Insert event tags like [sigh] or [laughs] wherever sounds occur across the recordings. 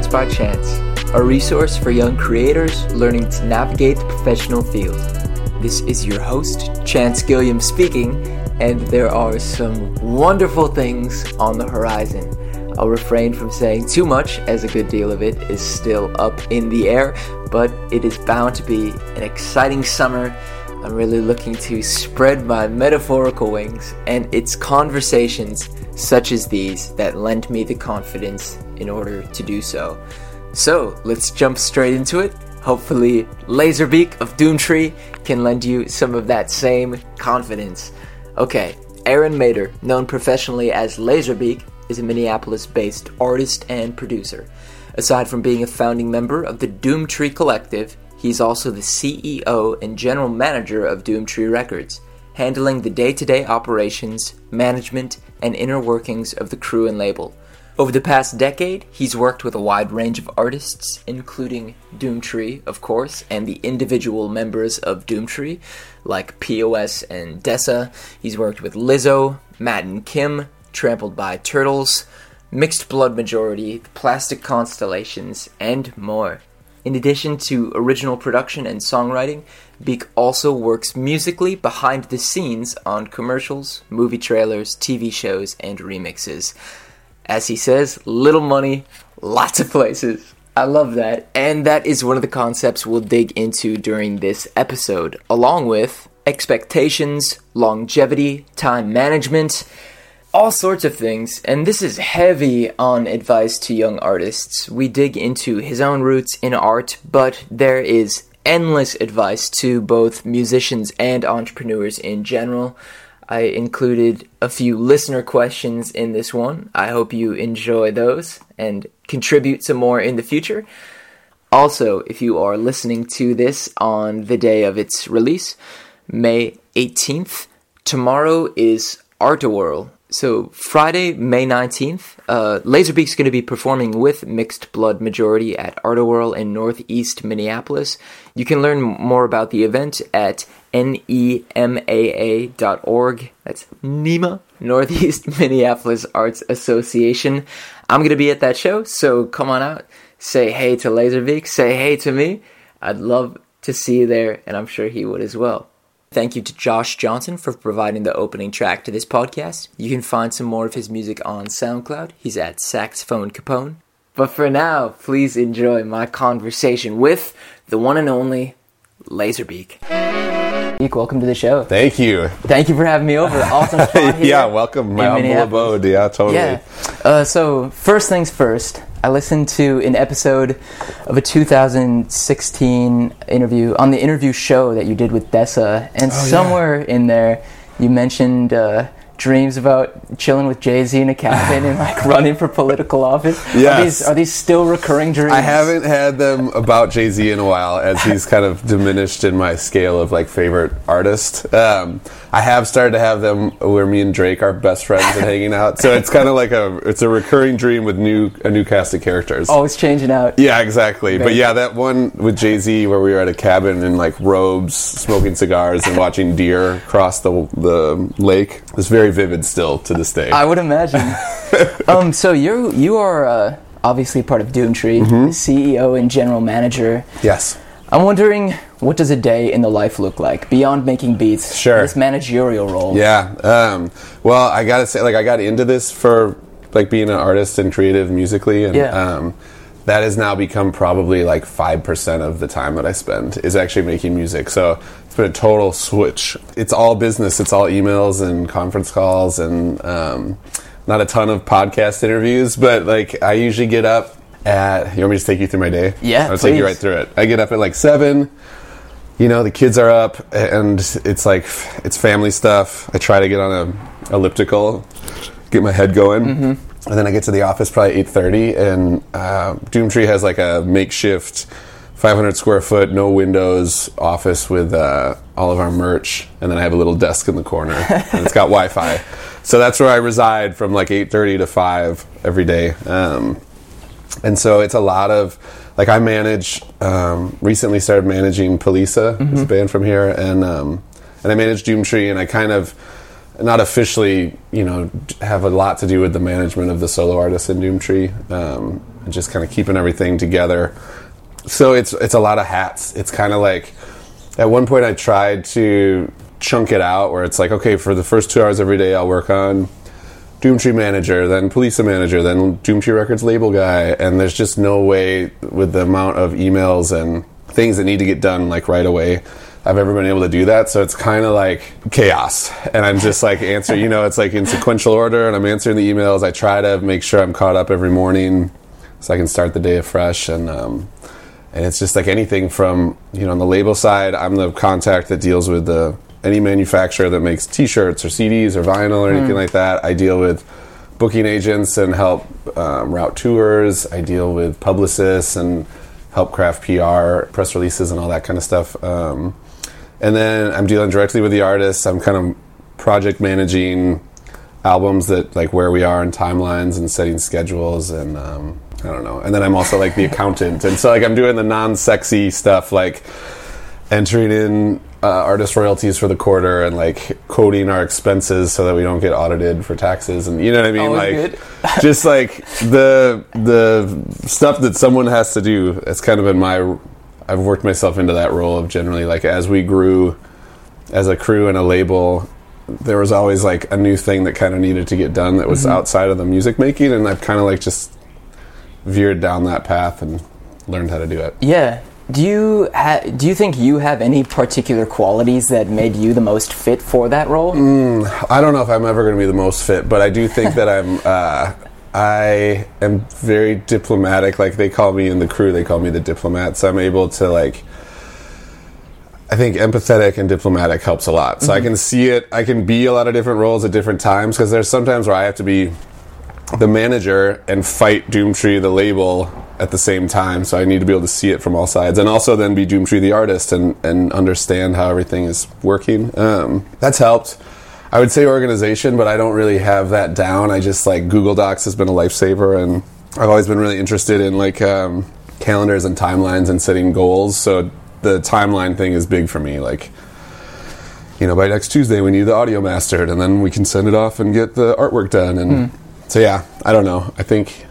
Chance by Chance, a resource for young creators learning to navigate the professional field. This is your host, Chance Gilliam speaking, and there are some wonderful things on the horizon. I'll refrain from saying too much, as a good deal of it is still up in the air, but it is bound to be an exciting summer. I'm really looking to spread my metaphorical wings, and it's conversations such as these that lend me the confidence in order to do so. So, let's jump straight into it. Hopefully, Laserbeak of Doomtree can lend you some of that same confidence. Okay, Aaron Mader, known professionally as Laserbeak, is a Minneapolis based artist and producer. Aside from being a founding member of the Doomtree Collective, he's also the CEO and general manager of Doomtree Records, handling the day to day operations, management, and inner workings of the crew and label. Over the past decade, he's worked with a wide range of artists, including Doomtree, of course, and the individual members of Doomtree, like POS and Dessa. He's worked with Lizzo, Matt and Kim, Trampled by Turtles, Mixed Blood Majority, the Plastic Constellations, and more. In addition to original production and songwriting, Beak also works musically behind the scenes on commercials, movie trailers, TV shows, and remixes. As he says, little money, lots of places. I love that. And that is one of the concepts we'll dig into during this episode, along with expectations, longevity, time management, all sorts of things. And this is heavy on advice to young artists. We dig into his own roots in art, but there is endless advice to both musicians and entrepreneurs in general. I included a few listener questions in this one. I hope you enjoy those and contribute some more in the future. Also, if you are listening to this on the day of its release, May 18th, tomorrow is Art-A-Whirl. So, Friday, May 19th, uh, Laserbeak's going to be performing with Mixed Blood Majority at Art-A-Whirl in Northeast Minneapolis. You can learn more about the event at nemaa.org. That's NEMA, Northeast [laughs] Minneapolis Arts Association. I'm going to be at that show, so come on out. Say hey to Laserbeak, say hey to me. I'd love to see you there, and I'm sure he would as well. Thank you to Josh Johnson for providing the opening track to this podcast. You can find some more of his music on SoundCloud. He's at Saxophone Capone. But for now, please enjoy my conversation with the one and only Laserbeak. Beak, welcome to the show. Thank you. Thank you for having me over. Awesome [laughs] spot here. yeah, welcome. My humble abode. Yeah, totally. Yeah. Uh, so first things first, I listened to an episode of a 2016 interview on the interview show that you did with Dessa, and Oh, yeah. somewhere in there you mentioned uh, dreams about chilling with Jay Z in a cabin and like [laughs] running for political office. Are Yes. these are these still recurring dreams? I haven't had them about Jay Z in a while, as he's kind of diminished in my scale of like favorite artist. Um, I have started to have them where me and Drake are best friends and hanging out. So it's kind of like a it's a recurring dream with new a new cast of characters. Always changing out. Yeah, exactly. But yeah, that one with Jay Z where we were at a cabin in like robes, smoking cigars, and watching deer cross the the lake is very vivid still to this day. I would imagine. [laughs] um, so you you are uh, obviously part of Doomtree, Mm-hmm. CEO and general manager. yes. I'm wondering what does a day in the life look like beyond making beats? Sure. This managerial role. Yeah. Um, well, I gotta say, like, I got into this for like being an artist and creative musically, and Yeah. um, that has now become probably like five percent of the time that I spend is actually making music. So it's been a total switch. It's all business. It's all emails and conference calls and um, not a ton of podcast interviews, but like I usually get up at. You want me to just take you through my day? Yeah, I'll take you right through it. I get up at like seven. You know the kids are up and it's like it's family stuff. I try to get on a elliptical get my head going. And then i get to the office probably 8.30 and uh, doomtree has like a makeshift 500 square foot no windows office with uh, all of our merch. And then i have a little desk in the corner and it's got [laughs] wi-fi. So that's where i reside from like 8.30 to 5 every day. Um, and so it's a lot of like I manage. Um, recently started managing Poliça, it's a band from here, and um, and I manage Doomtree, and I kind of not officially, you know, have a lot to do with the management of the solo artists in Doomtree. Um, and just kind of keeping everything together. So it's it's a lot of hats. It's kind of like at one point I tried to chunk it out where it's like okay for the first two hours every day I'll work on Doomtree manager, then Poliça manager, then Doomtree Records label guy, and there's just no way with the amount of emails and things that need to get done like right away. I've ever been able to do that, so it's kind of like chaos. And I'm just like answer, you know, it's like in sequential order, and I'm answering the emails. I try to make sure I'm caught up every morning, so I can start the day afresh. And um, and it's just like anything from you know on the label side, I'm the contact that deals with the any manufacturer that makes T-shirts or CDs or vinyl or anything like that. I deal with booking agents and help um, route tours. I deal with publicists and help craft PR, press releases, and all that kind of stuff. Um, and then I'm dealing directly with the artists. I'm kind of project managing albums that like where we are in timelines and setting schedules and um, I don't know. And then I'm also like the [laughs] accountant, and so like I'm doing the non-sexy stuff like entering in uh, artist royalties for the quarter and like coding our expenses so that we don't get audited for taxes and you know what I mean? Always like [laughs] just like the the stuff that someone has to do it's kind of been my I've worked myself into that role of generally like as we grew as a crew and a label there was always like a new thing that kind of needed to get done that was outside of the music making and I've kind of like just veered down that path and learned how to do it. Yeah. Do you ha- do you think you have any particular qualities that made you the most fit for that role? I don't know if I'm ever going to be the most fit, but I do think that I'm. [laughs] Uh, I am very diplomatic. Like they call me in the crew, they call me the diplomat. So I'm able to like. I think empathetic and diplomatic helps a lot. So I can see it. I can be a lot of different roles at different times because there's sometimes where I have to be the manager and fight Doomtree the label at the same time. So I need to be able to see it from all sides, and also then be Doomtree the artist and and understand how everything is working. Um, that's helped. I would say organization, but I don't really have that down. I just like Google Docs has been a lifesaver, and I've always been really interested in like um, calendars and timelines and setting goals. So the timeline thing is big for me. Like you know, by next Tuesday we need the audio mastered, and then we can send it off and get the artwork done. And so, yeah, I don't know. I think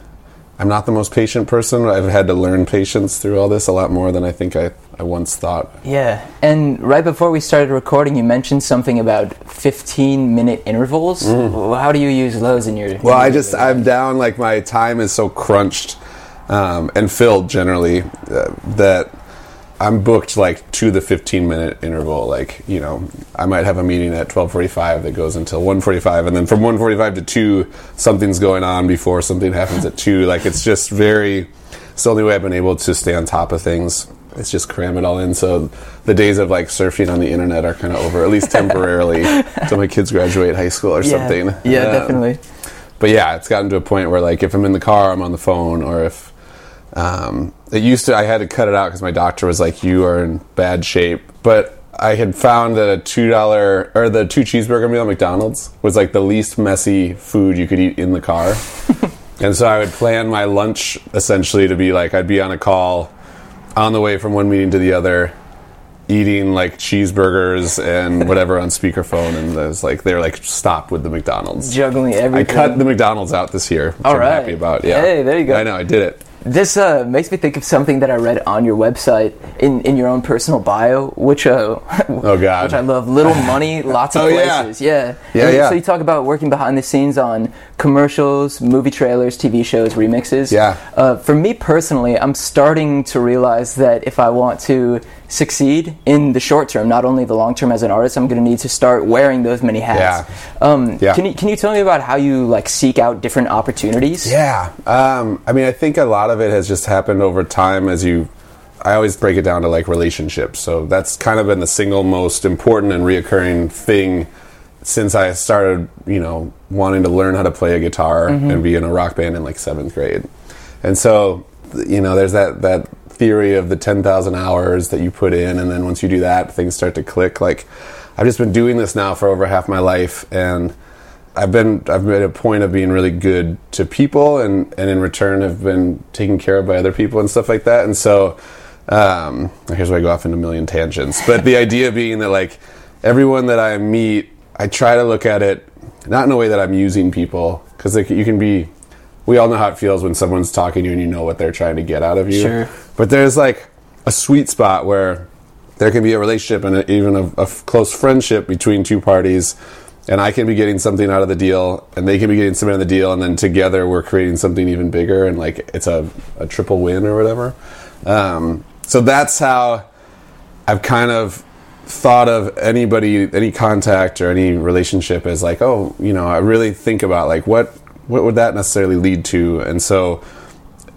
I'm not the most patient person. I've had to learn patience through all this a lot more than I think I, I once thought. Yeah. And right before we started recording, you mentioned something about 15 minute intervals. How do you use those in your? Well, I just I'm down. Like my time is so crunched um, and filled generally uh, that I'm booked like to the 15 minute interval. Like you know, I might have a meeting at 12:45 that goes until 1:45, and then from 1:45 to two, something's going on before something happens at two. Like it's just very. It's the only way I've been able to stay on top of things. It's just cram it all in. So the days of like surfing on the internet are kind of over, at least [laughs] temporarily, until my kids graduate high school or yeah. something. Yeah, Um, definitely. but yeah, it's gotten to a point where like if I'm in the car, I'm on the phone, or if um, it used to, I had to cut it out because my doctor was like, "You are in bad shape." But I had found that a two dollar or the two cheeseburger meal at McDonald's was like the least messy food you could eat in the car. [laughs] and so I would plan my lunch essentially to be like I'd be on a call on the way from one meeting to the other eating like cheeseburgers and [laughs] whatever on speakerphone and there's like they're like stop with the McDonald's. Juggling everything. I cut the McDonald's out this year, which All I'm right. happy about. Yeah. Hey, there you go. I know, I did it. This uh, makes me think of something that I read on your website in, in your own personal bio, which uh, Oh, God. which I love. Little money, [laughs] lots of Oh, yeah. places. Yeah, Yeah, And yeah. So you talk about working behind the scenes on commercials, movie trailers, TV shows, remixes. Yeah. Uh, for me personally, I'm starting to realize that if I want to succeed in the short term, not only the long term as an artist, I'm going to need to start wearing those many hats. Um, Yeah. Can you can you tell me about how you like seek out different opportunities? Yeah. Um, I mean, I think a lot of it has just happened over time as you. I always break it down to like relationships. So that's kind of been the single most important and reoccurring thing since I started, you know, wanting to learn how to play a guitar and be in a rock band in like seventh grade. And so, you know, there's that that theory of the ten thousand hours that you put in, and then once you do that, things start to click. Like, I've just been doing this now for over half my life, and I've been I've made a point of being really good to people, and and in return have been taken care of by other people and stuff like that. And so, um, here's where I go off into a million tangents. But the [laughs] idea being that like everyone that I meet, I try to look at it not in a way that I'm using people because like, you can be we all know how it feels when someone's talking to you and you know what they're trying to get out of you. Sure. But there's like a sweet spot where there can be a relationship and a, even a close friendship between two parties. And I can be getting something out of the deal, and they can be getting something out of the deal, and then together we're creating something even bigger, and like it's a, a triple win or whatever. Um, so that's how I've kind of thought of anybody, any contact or any relationship as like, oh, you know, I really think about like what what would that necessarily lead to, and so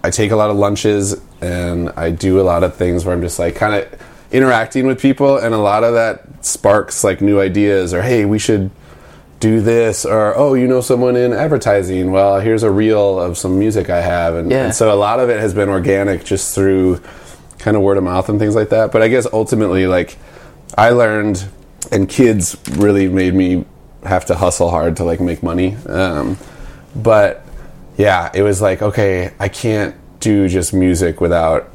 I take a lot of lunches and I do a lot of things where I'm just like kind of interacting with people, and a lot of that sparks like new ideas or hey, we should do this or oh you know someone in advertising? Well here's a reel of some music i have. And, Yeah. and so a lot of it has been organic just through kind of word of mouth and things like that. But i guess ultimately like i learned and kids really made me have to hustle hard to like make money. Um, but yeah it was like okay i can't do just music without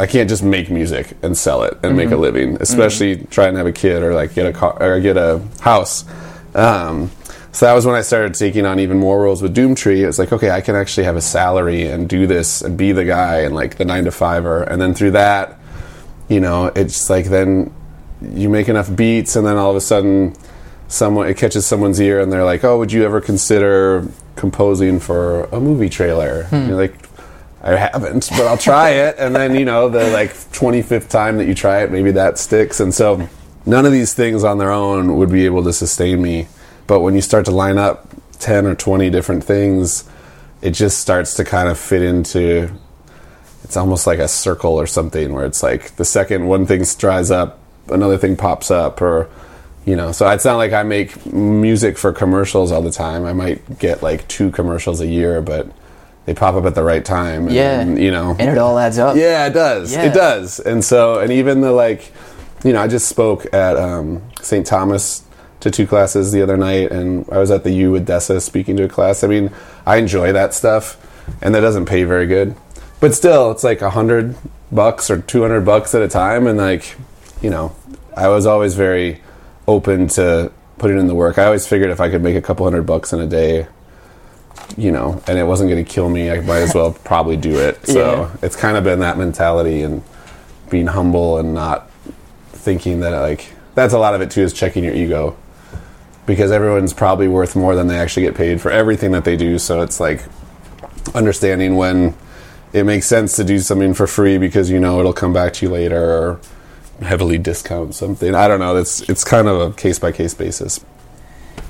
I can't just make music and sell it and make a living, especially trying to have a kid or like get a car or get a house. Um, so that was when I started taking on even more roles with Doomtree. It was like, okay, I can actually have a salary and do this and be the guy and like the nine to fiver. And then through that, you know, it's like then you make enough beats and then all of a sudden someone it catches someone's ear and they're like, "Oh, would you ever consider composing for a movie trailer?" And You're like, "I haven't, but I'll try it." And then, you know, the like 25th time that you try it, maybe that sticks. And so none of these things on their own would be able to sustain me. But when you start to line up 10 or 20 different things, it just starts to kind of fit into it's almost like a circle or something where it's like the second one thing dries up, another thing pops up, or you know. So it's not like I make music for commercials all the time. I might get like two commercials a year, but they pop up at the right time. And, Yeah. you know. And it all adds up. Yeah, it does. Yeah. It does. And so, and even the like, you know, I just spoke at um, St. Thomas to two classes the other night, and I was at the U with Dessa speaking to a class. I mean, I enjoy that stuff, and that doesn't pay very good, but still, it's like a hundred bucks or two hundred bucks at a time, and like, you know, I was always very open to putting in the work. I always figured if I could make a couple hundred bucks in a day, you know, and it wasn't going to kill me, I might as well probably do it. [laughs] So Yeah. it's kind of been that mentality and being humble and not thinking that like that's a lot of it too is checking your ego because everyone's probably worth more than they actually get paid for everything that they do. So it's like understanding when it makes sense to do something for free because you know it'll come back to you later or heavily discount something. I don't know. It's it's kind of a case by case basis.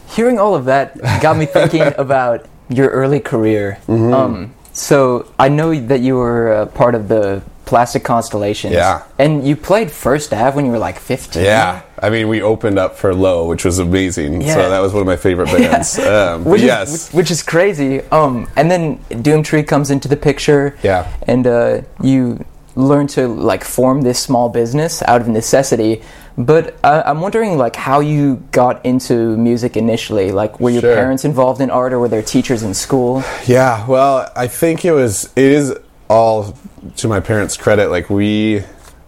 Hearing all of that got me thinking [laughs] about your early career. Mm-hmm. Um, so I know that you were uh, part of the Plastic Constellations. Yeah. And you played First Ave when you were like 15. Yeah, I mean, we opened up for Low, which was amazing. Yeah. So that was one of my favorite [laughs] bands. Um, [laughs] Which yes, is, which is crazy. Um, and then Doomtree comes into the picture. Yeah. And uh, you learn to like form this small business out of necessity. But uh, I'm wondering like how you got into music initially. Like, were your Sure. parents involved in art, or were there teachers in school? Yeah, well, I think it was. It is all to my parents' credit. Like we,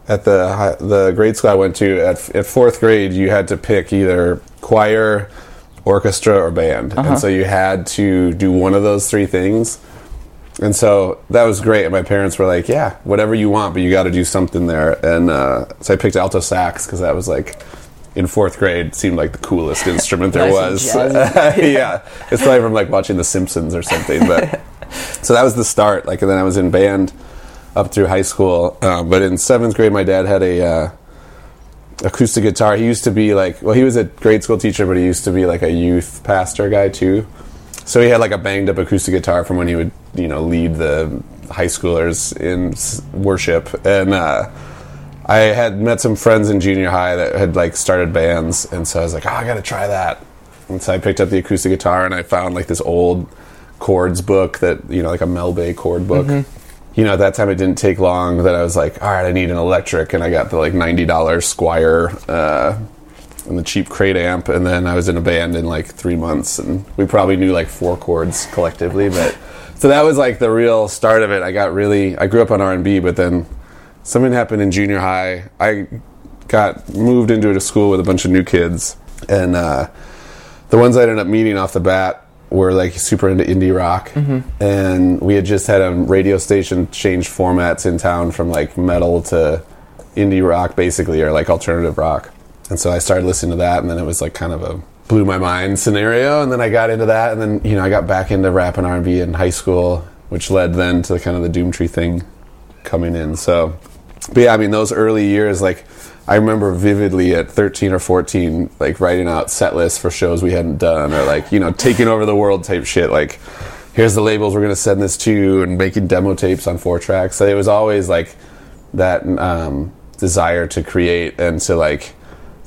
at the the grade school I went to, at, at fourth grade, you had to pick either choir, orchestra, or band, and so you had to do one of those three things. And so that was great. And my parents were like, "Yeah, whatever you want, but you got to do something there." And uh, so I picked alto sax because that was like. In fourth grade, seemed like the coolest instrument there Nice was. jazzy. [laughs] yeah, it's probably from like watching The Simpsons or something. But [laughs] so that was the start. Like, and then I was in band up through high school. Um, but in seventh grade, my dad had a uh, acoustic guitar. He used to be like, well, he was a grade school teacher, but he used to be like a youth pastor guy too. So he had like a banged up acoustic guitar from when he would, you know, lead the high schoolers in s- worship. And uh, I had met some friends in junior high that had like started bands, and so I was like, oh, I got to try that. And so I picked up the acoustic guitar, and I found like this old chords book that you know, like a Mel Bay chord book. You know, at that time it didn't take long that I was like, all right, I need an electric, and I got the like ninety dollars Squier. Uh, and the cheap crate amp, and then I was in a band in like three months, and we probably knew like four chords collectively. But [laughs] so that was like the real start of it. I got really, I grew up on R and B, but then something happened in junior high. I got moved into a school with a bunch of new kids, and uh, the ones I ended up meeting off the bat were like super into indie rock, and we had just had a radio station change formats in town from like metal to indie rock, basically, or like alternative rock. And so I started listening to that, and then it was like kind of a blew my mind scenario. And then I got into that, and then you know I got back into rap and R and B in high school, which led then to kind of the Doomtree thing coming in. So, but yeah, I mean those early years, like I remember vividly at 13 or 14, like writing out set lists for shows we hadn't done, or like you know taking over the world type shit. Like here's the labels we're gonna send this to, and making demo tapes on four tracks. So it was always like that um, desire to create and to like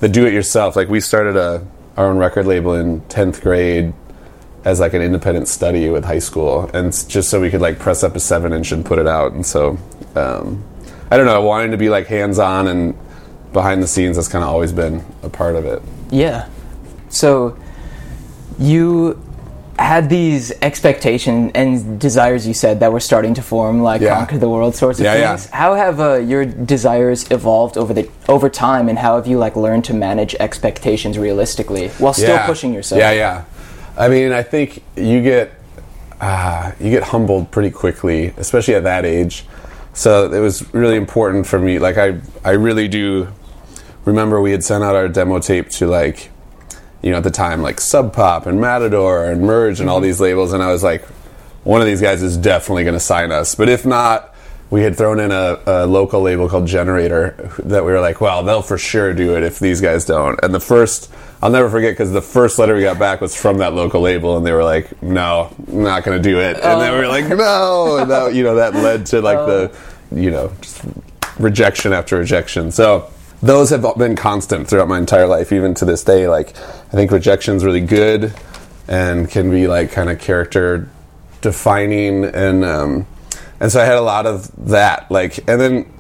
the do it yourself. Like we started a our own record label in 10th grade as like an independent study with high school and just so we could like press up a seven inch and put it out and so um, i don't know wanting to be like hands on and behind the scenes that's kind of always been a part of it Yeah. So you had these expectations and desires you said that were starting to form like Yeah. conquer the world sorts of Yeah, yeah. things. How have uh, your desires evolved over the over time and how have you like learned to manage expectations realistically while still pushing yourself? Yeah yeah. I mean i think you get uh, you get humbled pretty quickly especially at that age. So it was really important for me like i i really do remember we had sent out our demo tape to like you know at the time like sub pop and matador and merge and all mm-hmm. these labels and i was like one of these guys is definitely going to sign us. But if not we had thrown in a, a local label called generator that we were like well they'll for sure do it if these guys don't. And the first i'll never forget because the first letter we got back was from that local label and they were like no not going to do it. And then we were oh. like no and that, you know that led to like [laughs] oh. the you know just rejection after rejection. So those have been constant throughout my entire life even to this day. Like i think rejection's really good and can be like kind of character defining and um, and so I had a lot of that. Like and then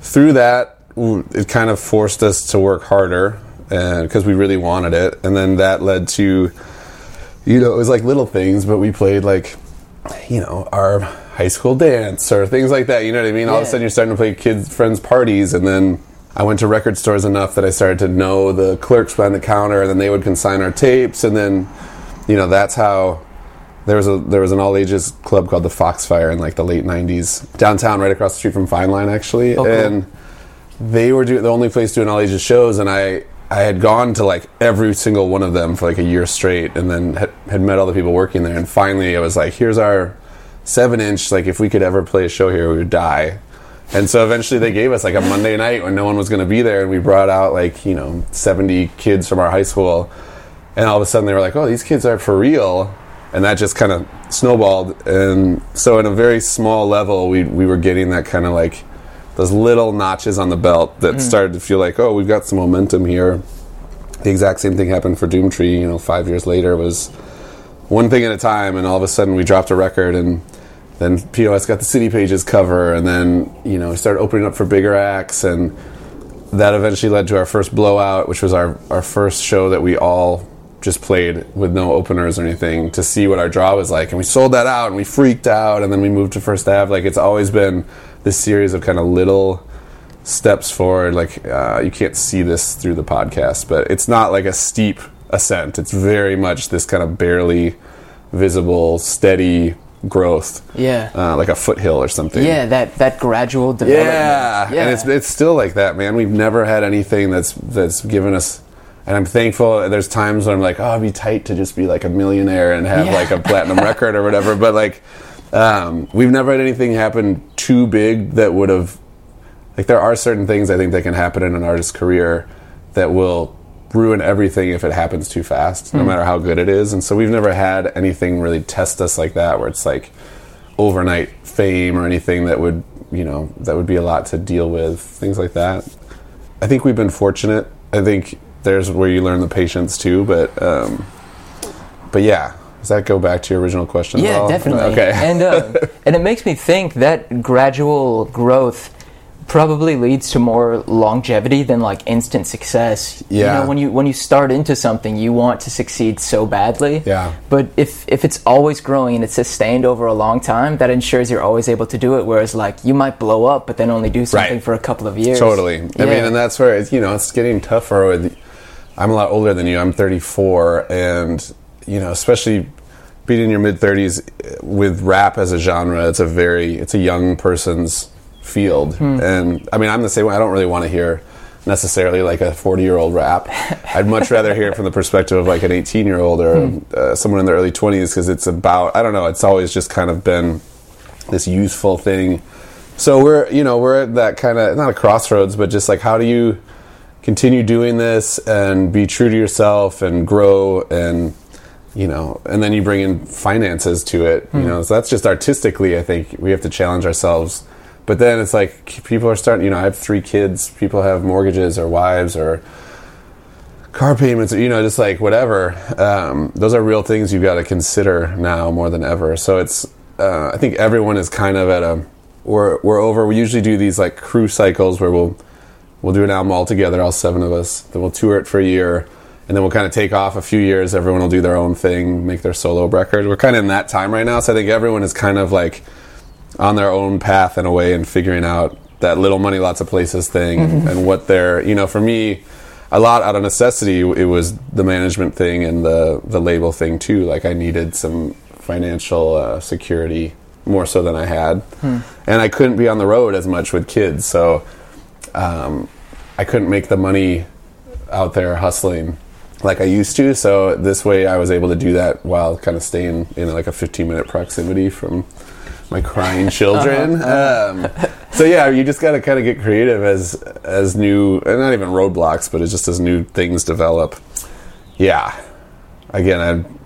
through that it kind of forced us to work harder and because we really wanted it. And then that led to you know it was like little things but we played like you know our high school dance or things like that. You know what I mean? All of a sudden you're starting to play kids friends parties and then I went to record stores enough that I started to know the clerks behind the counter and then they would consign our tapes and then you know that's how there was a there was an all ages club called the Foxfire in like the late '90s downtown, right across the street from Fine Line, actually, Oh, cool. and they were do, the only place doing all ages shows, and I I had gone to like every single one of them for like a year straight, and then had, had met all the people working there, and finally I was like, here's our seven inch. Like if we could ever play a show here, we would die. And so eventually they gave us like a Monday night when no one was going to be there, and we brought out like you know 70 kids from our high school, and all of a sudden they were like, "Oh, these kids are for real," and that just kind of snowballed. And so, in a very small level, we we were getting that kind of like those little notches on the belt that mm-hmm. started to feel like, "Oh, we've got some momentum here." The exact same thing happened for Doomtree. You know, five years later was one thing at a time, and all of a sudden we dropped a record and. Then POS got the City Pages cover, and then you know started opening up for bigger acts, and that eventually led to our first blowout, which was our, our first show that we all just played with no openers or anything to see what our draw was like. And we sold that out and we freaked out and then we moved to First Ave. Like it's always been this series of kind of little steps forward. Like uh, you can't see this through the podcast, but it's not like a steep ascent. It's very much this kind of barely visible, steady growth. Yeah. Uh, like a foothill or something. yeah, that that gradual development. Yeah, and it's it's still like that, man. We've never had anything that's that's given us. And I'm thankful. There's times when I'm like, oh, it'd be tight to just be like a millionaire and have Yeah. like a platinum record or whatever. But like, um, we've never had anything happen too big that would have. Like, there are certain things I think that can happen in an artist's career that will ruin everything if it happens too fast, no matter how good it is. And so we've never had anything really test us like that, where it's like overnight fame or anything that would you know that would be a lot to deal with things like that i think we've been fortunate i think there's where you learn the patience too but um but yeah does that go back to your original question at Yeah, all? definitely. okay And uh, [laughs] and it makes me think that gradual growth probably leads to more longevity than like instant success. You Yeah. know, when you when you start into something, you want to succeed so badly. Yeah. But if if it's always growing and it's sustained over a long time, that ensures you're always able to do it. Whereas like you might blow up, but then only do something Right. for a couple of years. Totally. I mean, and that's where it's, you know it's getting tougher. With I'm a lot older than you. I'm 34, and you know, especially being in your mid 30s eh, with rap as a genre, it's a very it's a young person's field, hmm. and I mean I'm the same way. I don't really want to hear necessarily like a 40 year old rap. I'd much rather hear it from the perspective of like an 18 year old or hmm. uh, someone in their early 20s because it's about I don't know. It's always just kind of been this youthful thing. So we're you know we're at that kind of not a crossroads, but just like how do you continue doing this and be true to yourself and grow and you know and then you bring in finances to it you hmm. know so that's just artistically i think we have to challenge ourselves but then it's like people are starting you know i have three kids people have mortgages or wives or car payments or you know just like whatever. Um, those are real things you've got to consider now more than ever. So it's uh, i think everyone is kind of at a we're, we're over we usually do these like crew cycles where we'll we'll do an album all together all seven of us. Then we'll tour it for a year and then we'll kind of take off a few years everyone will do their own thing make their solo record. We're kind of in that time right now so i think everyone is kind of like on their own path in a way and figuring out that little money lots of places thing and what they're you know for me a lot out of necessity it was the management thing and the the label thing too. Like i needed some financial uh, security more so than i had. And i couldn't be on the road as much with kids. So um, i couldn't make the money out there hustling like i used to. So this way i was able to do that while kind of staying in like a 15 minute proximity from my crying children. Um, so yeah, you just got to kind of get creative as as new, and not even roadblocks, but it's just as new things develop. Yeah. Again, I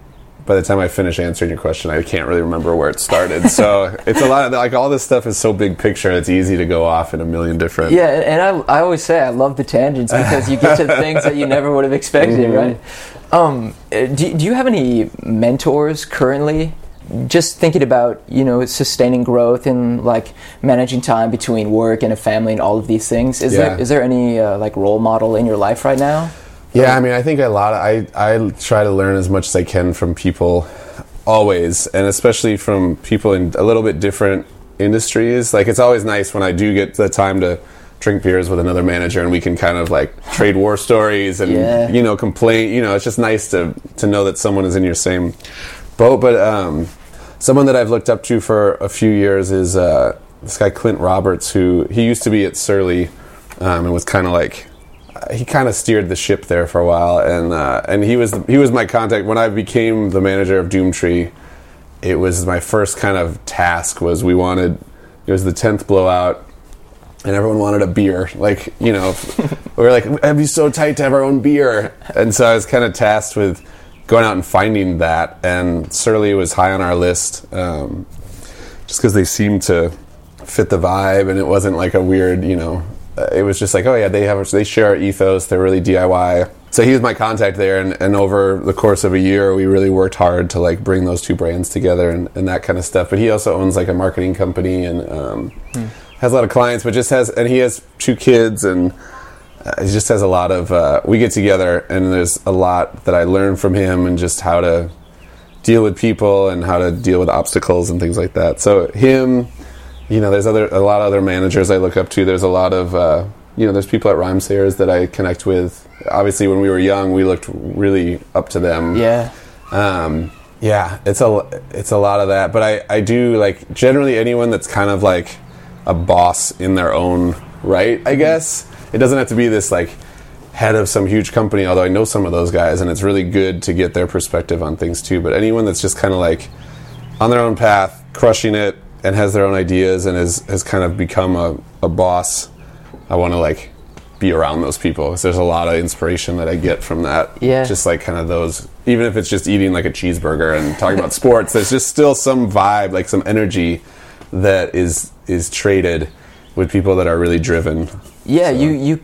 by the time I finish answering your question, I can't really remember where it started. So [laughs] it's a lot of like all this stuff is so big picture. It's easy to go off in a million different. Yeah, and I, I always say I love the tangents because you get to [laughs] things that you never would have expected, Mm-hmm. right? Um, uh, do, do you have any mentors currently? Just thinking about you know sustaining growth and like managing time between work and a family and all of these things. Is Yeah. there is there any uh, like role model in your life right now? Yeah, I mean, I think a lot. Of, I I try to learn as much as I can from people, always, and especially from people in a little bit different industries. Like it's always nice when I do get the time to drink beers with another manager and we can kind of like trade war stories and Yeah. you know complain. You know, it's just nice to to know that someone is in your same boat. But um, someone that I've looked up to for a few years is uh, this guy Clint Roberts, who he used to be at Surly um, and was kind of like he kind of steered the ship there for a while, and uh, and he was he was my contact when I became the manager of Doomtree. It was my first kind of task was we wanted it was the tenth blowout, and everyone wanted a beer. Like you know, [laughs] we were like it'd be so tight to have our own beer, and so I was kind of tasked with going out and finding that. And Surly was high on our list, um, just because they seemed to fit the vibe, and it wasn't like a weird you know uh, it was just like, oh yeah, they have they share our ethos. They're really DIY. So he was my contact there, and, and over the course of a year, we really worked hard to like bring those two brands together and, and that kind of stuff. But he also owns like a marketing company and um, has a lot of clients, but just has and he has two kids and uh, he just has a lot of. Uh, we get together, and there's a lot that I learn from him and just how to deal with people and how to deal with obstacles and things like that. So him you know, there's other a lot of other managers I look up to. There's a lot of uh, you know, there's people at Rhymesayers that I connect with. Obviously, when we were young, we looked really up to them. Yeah, Um, yeah, it's a it's a lot of that. But I I do like generally anyone that's kind of like a boss in their own right. I guess it doesn't have to be this like head of some huge company. Although I know some of those guys, and it's really good to get their perspective on things too. But anyone that's just kind of like on their own path, crushing it, and has their own ideas, and has has kind of become a, a boss. I want to like be around those people because there's a lot of inspiration that I get from that. Yeah. just like kind of those. Even if it's just eating like a cheeseburger and talking about [laughs] sports, there's just still some vibe, like some energy that is is traded with people that are really driven. Yeah. You you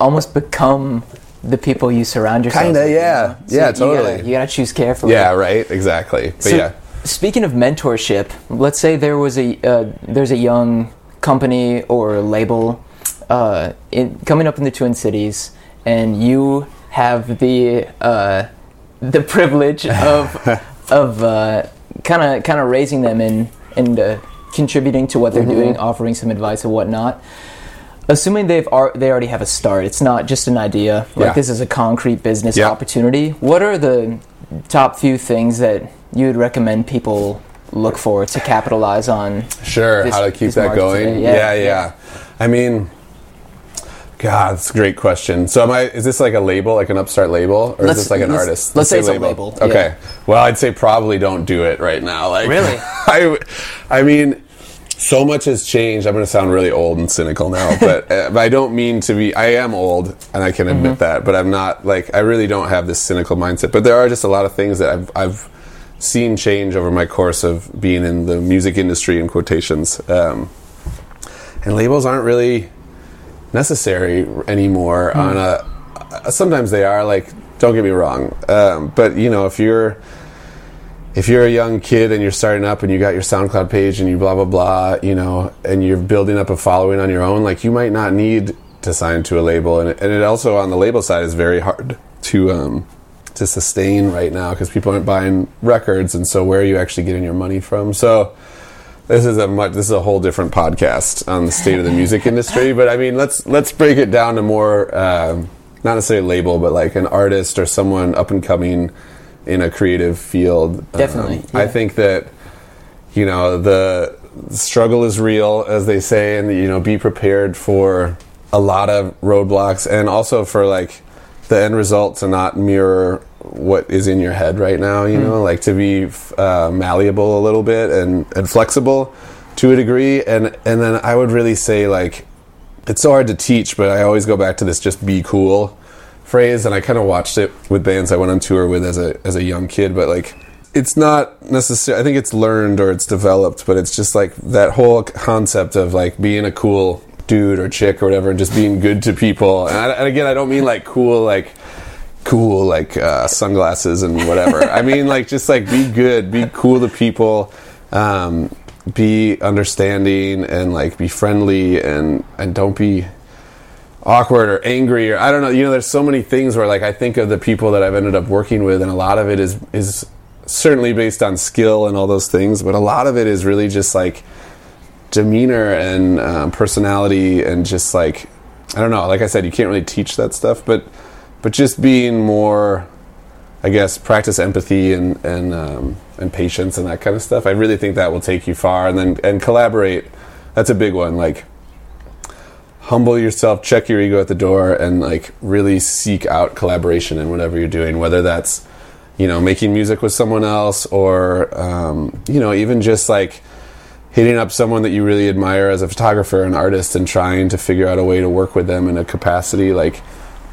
almost become the people you surround yourself. Kinda, with, you yeah. know? Yeah, you totally. Gotta, you gotta choose carefully. Yeah, right. Exactly. But So, yeah, Speaking of mentorship, let's say there was a uh, there's a young company or label uh, in, coming up in the Twin Cities, and you have the uh, the privilege of [laughs] of kind of kind of raising them and and uh, contributing to what they're Mm-hmm. doing, offering some advice and whatnot. Assuming they've ar- they already have a start, it's not just an idea. Like Yeah. this is a concrete business Yeah. opportunity. What are the top few things that you would recommend people look for to capitalize on? Sure, this- how to keep that going? Yeah, Yeah, yeah. I mean, God, that's a great question. So, am I? Is this like a label, like an upstart label, or Let's- is this like an let's- artist? let's say it's a label, yeah. Okay. Well, I'd say probably don't do it right now. Like, Really? [laughs] I, I mean, so much has changed. I'm going to sound really old and cynical now, [laughs] but, uh, but I don't mean to be. I am old, and I can admit Mm-hmm. that. But I'm not like I really don't have this cynical mindset. But there are just a lot of things that I've I've seen change over my course of being in the music industry in quotations. Um, and labels aren't really necessary anymore on a sometimes they are like don't get me wrong um, but you know if you're if you're a young kid and you're starting up and you got your SoundCloud page and you blah blah blah, you know, and you're building up a following on your own, like you might not need to sign to a label, and it, and it also on the label side is very hard to um, to sustain right now because people aren't buying records, and so where are you actually getting your money from? So this is a much this is a whole different podcast on the state of the music [laughs] industry, but I mean let's let's break it down to more um, not necessarily label, but like an artist or someone up and coming in a creative field. Definitely, Um, I think that you know the struggle is real, as they say, and you know be prepared for a lot of roadblocks, and also for like the end result to not mirror what is in your head right now. You know, like to be uh, malleable a little bit and and flexible to a degree, and and then I would really say like it's so hard to teach, but I always go back to this just be cool phrase and I kind of watched it with bands I went on tour with as a as a young kid, but like it's not necessary I think it's learned or it's developed, but it's just like that whole concept of like being a cool dude or chick or whatever and just being good to people. And, I, and again, I don't mean like cool like cool like uh, sunglasses and whatever. I mean like just like be good, be cool to people. Um, be understanding and like be friendly and and don't be awkward or angry or I don't know. You know, there's so many things where like I think of the people that I've ended up working with, and a lot of it is is certainly based on skill and all those things, but a lot of it is really just like demeanor and um, personality and just like I don't know. Like I said, you can't really teach that stuff, but but just being more. I guess practice empathy and and um, and patience and that kind of stuff. I really think that will take you far, and then and collaborate. That's a big one. Like humble yourself, check your ego at the door, and like really seek out collaboration in whatever you're doing. Whether that's you know making music with someone else, or um, you know even just like hitting up someone that you really admire as a photographer, and artist, and trying to figure out a way to work with them in a capacity. Like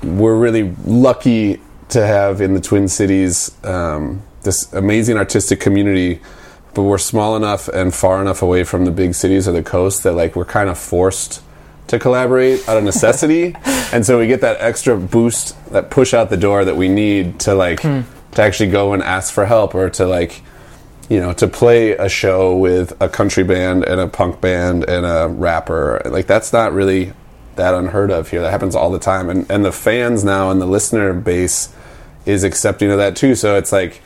we're really lucky to have in the Twin Cities um, this amazing artistic community. But we're small enough and far enough away from the big cities or the coast that like we're kind of forced to collaborate out of necessity, [laughs] and so we get that extra boost, that push out the door that we need to like hmm. to actually go and ask for help or to like you know to play a show with a country band and a punk band and a rapper. Like that's not really that unheard of here. That happens all the time, and and the fans now and the listener base is accepting of that too. So it's like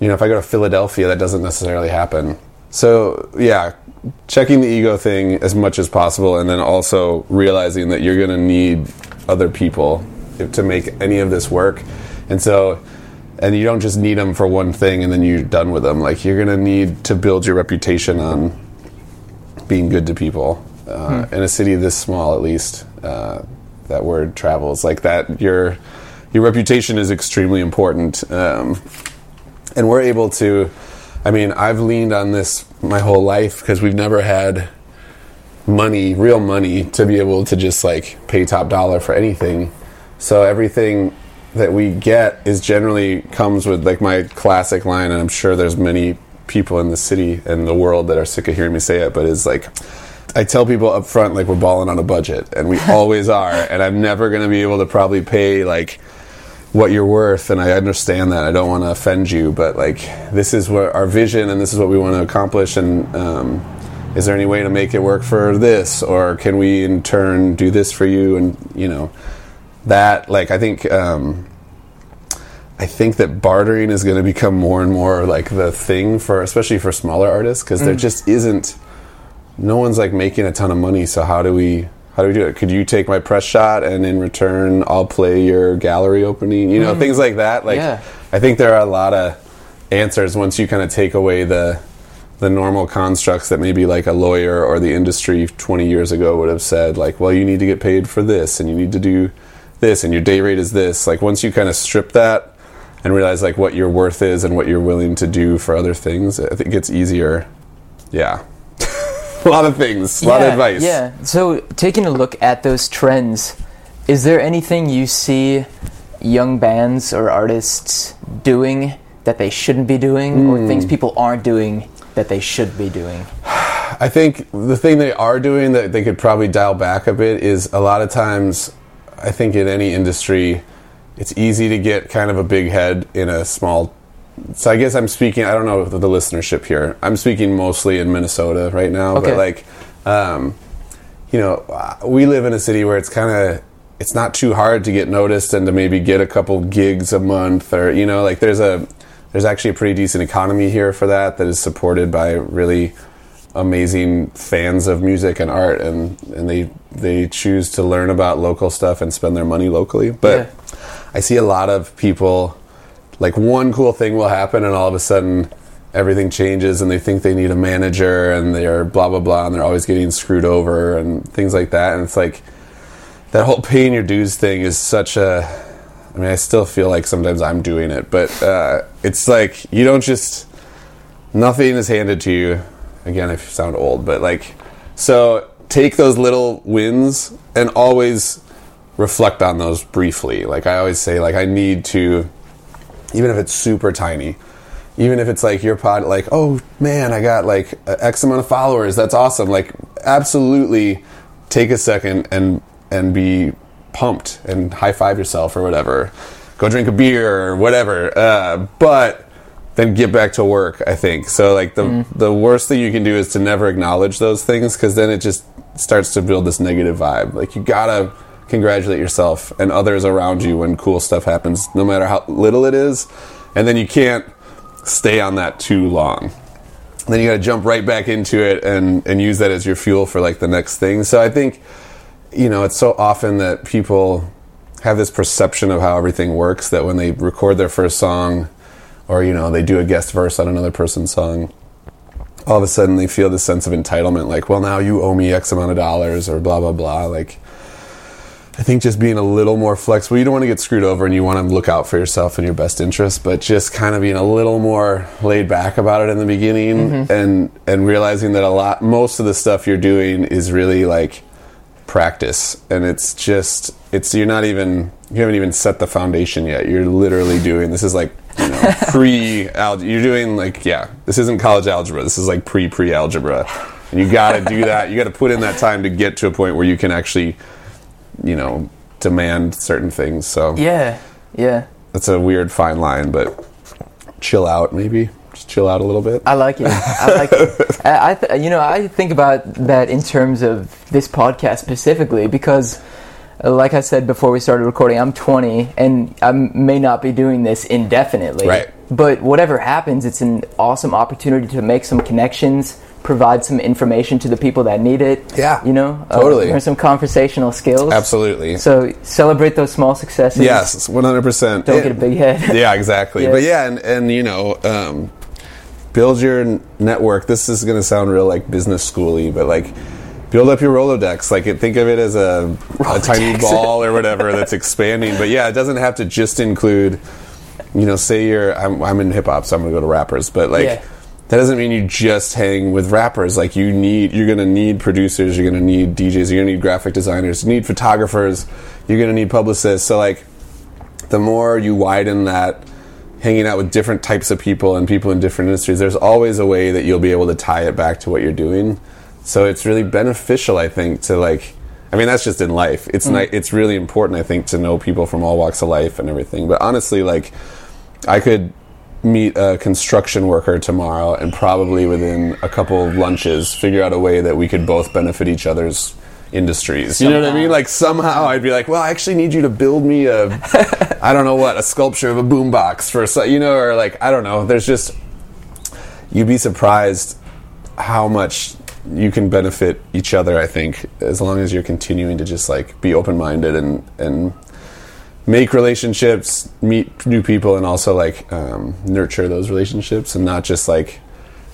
you know if I go to Philadelphia, that doesn't necessarily happen. So yeah, checking the ego thing as much as possible, and then also realizing that you're going to need other people to make any of this work, and so. And you don't just need them for one thing and then you're done with them. Like you're gonna need to build your reputation on being good to people uh, in a city this small, at least. Uh, that word travels like that. Your your reputation is extremely important, um, and we're able to. I mean, I've leaned on this my whole life because we've never had money, real money, to be able to just like pay top dollar for anything. So everything that we get is generally comes with like my classic line, and I'm sure there's many people in the city and the world that are sick of hearing me say it, but it's like. I tell people up front like we're balling on a budget, and we [laughs] always are. And I'm never going to be able to probably pay like what you're worth, and I understand that. I don't want to offend you, but like this is what our vision, and this is what we want to accomplish. And um, is there any way to make it work for this, or can we in turn do this for you? And you know that like I think. Um, I think that bartering is going to become more and more like the thing for, especially for smaller artists, because there just isn't no one's like making a ton of money so how do we how do we do it? Could you take my press shot and in return i'll play your gallery opening? You know mm. things like that. Like Yeah. i think there are a lot of answers once you kind of take away the the normal constructs that maybe like a lawyer or the industry 20 years ago would have said like well you need to get paid for this and you need to do this and your day rate is this. Like once you kind of strip that and realize like what your worth is and what you're willing to do for other things i think it gets easier. Yeah [laughs] a lot of things a lot of advice Yeah. So, taking a look at those trends, is there anything you see young bands or artists doing that they shouldn't be doing, or Hmm. things people aren't doing that they should be doing? [sighs] I think the thing they are doing that they could probably dial back a bit is a lot of times, I think in any industry, it's easy to get kind of a big head in a small. So I guess I'm speaking. I don't know the listenership here. I'm speaking mostly in Minnesota right now, Okay. but like, um, you know, we live in a city where it's kind of it's not too hard to get noticed and to maybe get a couple gigs a month or you know like there's a there's actually a pretty decent economy here for that that is supported by really amazing fans of music and art and and they they choose to learn about local stuff and spend their money locally but Yeah. i see a lot of people like one cool thing will happen and all of a sudden everything changes and they think they need a manager and they're blah blah blah and they're always getting screwed over and things like that and it's like that whole paying your dues thing is such a I mean, I still feel like sometimes I'm doing it, but uh, it's like you don't just nothing is handed to you. Again, I sound old, but like so take those little wins and always reflect on those briefly. Like I always say, like I need to, even if it's super tiny, even if it's like your pod, like oh man, I got like x amount of followers. That's awesome. Like absolutely, take a second and and be pumped and high five yourself or whatever. Go drink a beer or whatever. Uh, but then get back to work. I think so. Like the the worst thing you can do is to never acknowledge those things because then it just starts to build this negative vibe. Like you gotta congratulate yourself and others around you when cool stuff happens, no matter how little it is. And then you can't stay on that too long. Then you got to jump right back into it and and use that as your fuel for like the next thing. So I think you know it's so often that people have this perception of how everything works that when they record their first song or you know they do a guest verse on another person's song all of a sudden they feel this sense of entitlement like well now you owe me x amount of dollars or blah blah blah like I think just being a little more flexible. You don't want to get screwed over, and you want to look out for yourself and your best interest. But just kind of being a little more laid back about it in the beginning, mm-hmm. and and realizing that a lot, most of the stuff you're doing is really like practice, and it's just it's you're not even you haven't even set the foundation yet. You're literally doing this is like you know [laughs] pre algebra. You're doing like yeah, this isn't college algebra. This is like pre pre algebra, and you got to do that. You got to put in that time to get to a point where you can actually you know demand certain things so Yeah, yeah. that's a weird fine line but chill out maybe just chill out a little bit I like it. I like it. I, [laughs] I th- you know, I think about that in terms of this podcast specifically because, uh, like I said before we started recording, I'm 20 and I may not be doing this indefinitely. Right. But whatever happens, it's an awesome opportunity to make some connections, provide some information to the people that need it. Yeah, You know, totally. learn some conversational skills. absolutely So celebrate those small successes. yes 100% Don't get a big head. [laughs] yeah exactly Yeah. but yeah and, and you know um, build your network this is going to sound real like business schooly but like build up your rolodex like it, think of it as a, a tiny ball or whatever that's expanding but yeah it doesn't have to just include you know say you're i'm, I'm in hip-hop so i'm going to go to rappers but like Yeah. That doesn't mean you just hang with rappers. Like you need you're going to need producers you're going to need djs you're going to need graphic designers you need photographers you're going to need publicists. So like the more you widen that hanging out with different types of people and people in different industries there's always a way that you'll be able to tie it back to what you're doing. So it's really beneficial i think to like i mean that's just in life. It's mm. ni- it's really important i think to know people from all walks of life and everything. But honestly like i could meet a construction worker tomorrow and probably within a couple of lunches figure out a way that we could both benefit each other's industries. You know what I mean? Like somehow I'd be like, well, I actually need you to build me a, [laughs] I don't know what, a sculpture of a boombox for, so- you know, or like I don't know. There's just you'd be surprised how much you can benefit each other. I think as long as you're continuing to just like be open minded and and make relationships, meet new people, and also like um, nurture those relationships, and not just like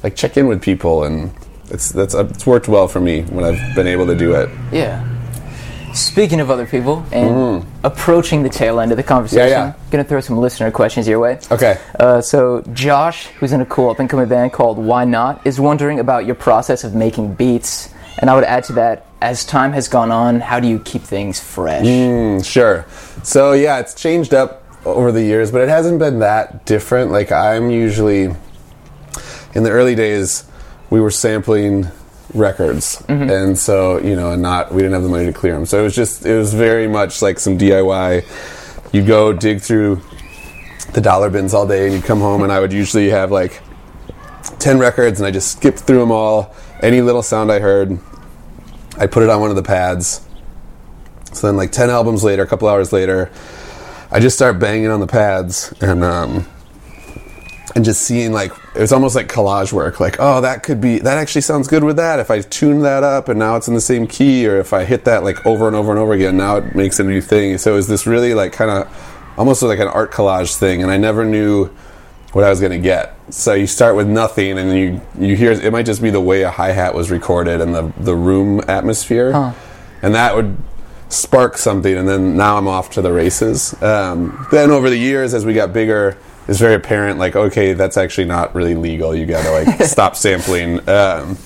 like check in with people. And it's that's uh, it's worked well for me when I've been able to do it. Yeah. Speaking of other people and approaching the tail end of the conversation. Yeah, yeah. gonna throw some listener questions your way. Okay. Uh, so Josh, who's in a cool up and coming band called Why Not, is wondering about your process of making beats. And I would add to that, as time has gone on, how do you keep things fresh? Mm, sure. So yeah, it's changed up over the years, but it hasn't been that different. Like I'm usually in the early days, we were sampling records, and so you know, and not we didn't have the money to clear them. So it was just it was very much like some DIY. You'd go dig through the dollar bins all day, and you'd come home, and I would usually have like ten records, and I just skip through them all. Any little sound I heard, I put it on one of the pads. So then, like ten albums later, a couple hours later, I just start banging on the pads and um, and just seeing like it was almost like collage work. Like, oh, that could be that actually sounds good with that. If I tune that up and now it's in the same key, or if I hit that like over and over and over again, now it makes a new thing. So it was this really like kind of almost like an art collage thing, and I never knew what I was going to get. So you start with nothing, and you you hear it might just be the way a hi hat was recorded and the the room atmosphere, and that would spark something. And then now I'm off to the races. Um, then over the years, as we got bigger, it's very apparent. Like okay, that's actually not really legal. You got to like [laughs] stop sampling. Um,